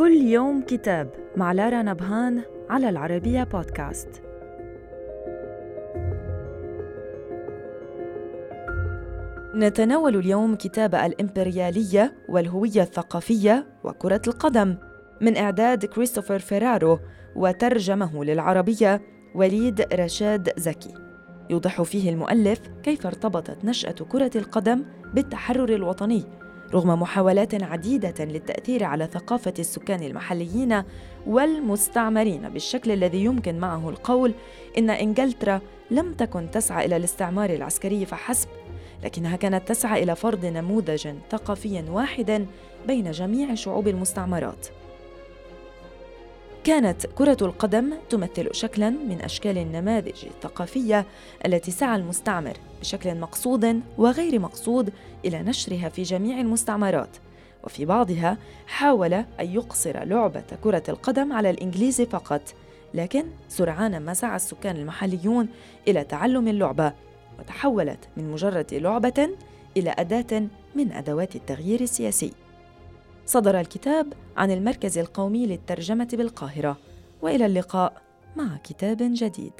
كل يوم كتاب مع لارا نبهان على العربية بودكاست. نتناول اليوم كتاب الإمبريالية والهوية الثقافية وكرة القدم من إعداد كريستوفر فيرارو وترجمه للعربية وليد رشاد زكي. يوضح فيه المؤلف كيف ارتبطت نشأة كرة القدم بالتحرر الوطني رغم محاولات عديدة للتأثير على ثقافة السكان المحليين والمستعمرين بالشكل الذي يمكن معه القول إن إنجلترا لم تكن تسعى إلى الاستعمار العسكري فحسب لكنها كانت تسعى إلى فرض نموذج ثقافي واحد بين جميع شعوب المستعمرات. كانت كرة القدم تمثل شكلا من أشكال النماذج الثقافية التي سعى المستعمر بشكل مقصود وغير مقصود إلى نشرها في جميع المستعمرات. وفي بعضها حاول أن يقصر لعبة كرة القدم على الإنجليز فقط لكن سرعان ما سعى السكان المحليون إلى تعلم اللعبة وتحولت من مجرد لعبة إلى أداة من أدوات التغيير السياسي. صدر الكتاب عن المركز القومي للترجمة بالقاهرة وإلى اللقاء مع كتاب جديد.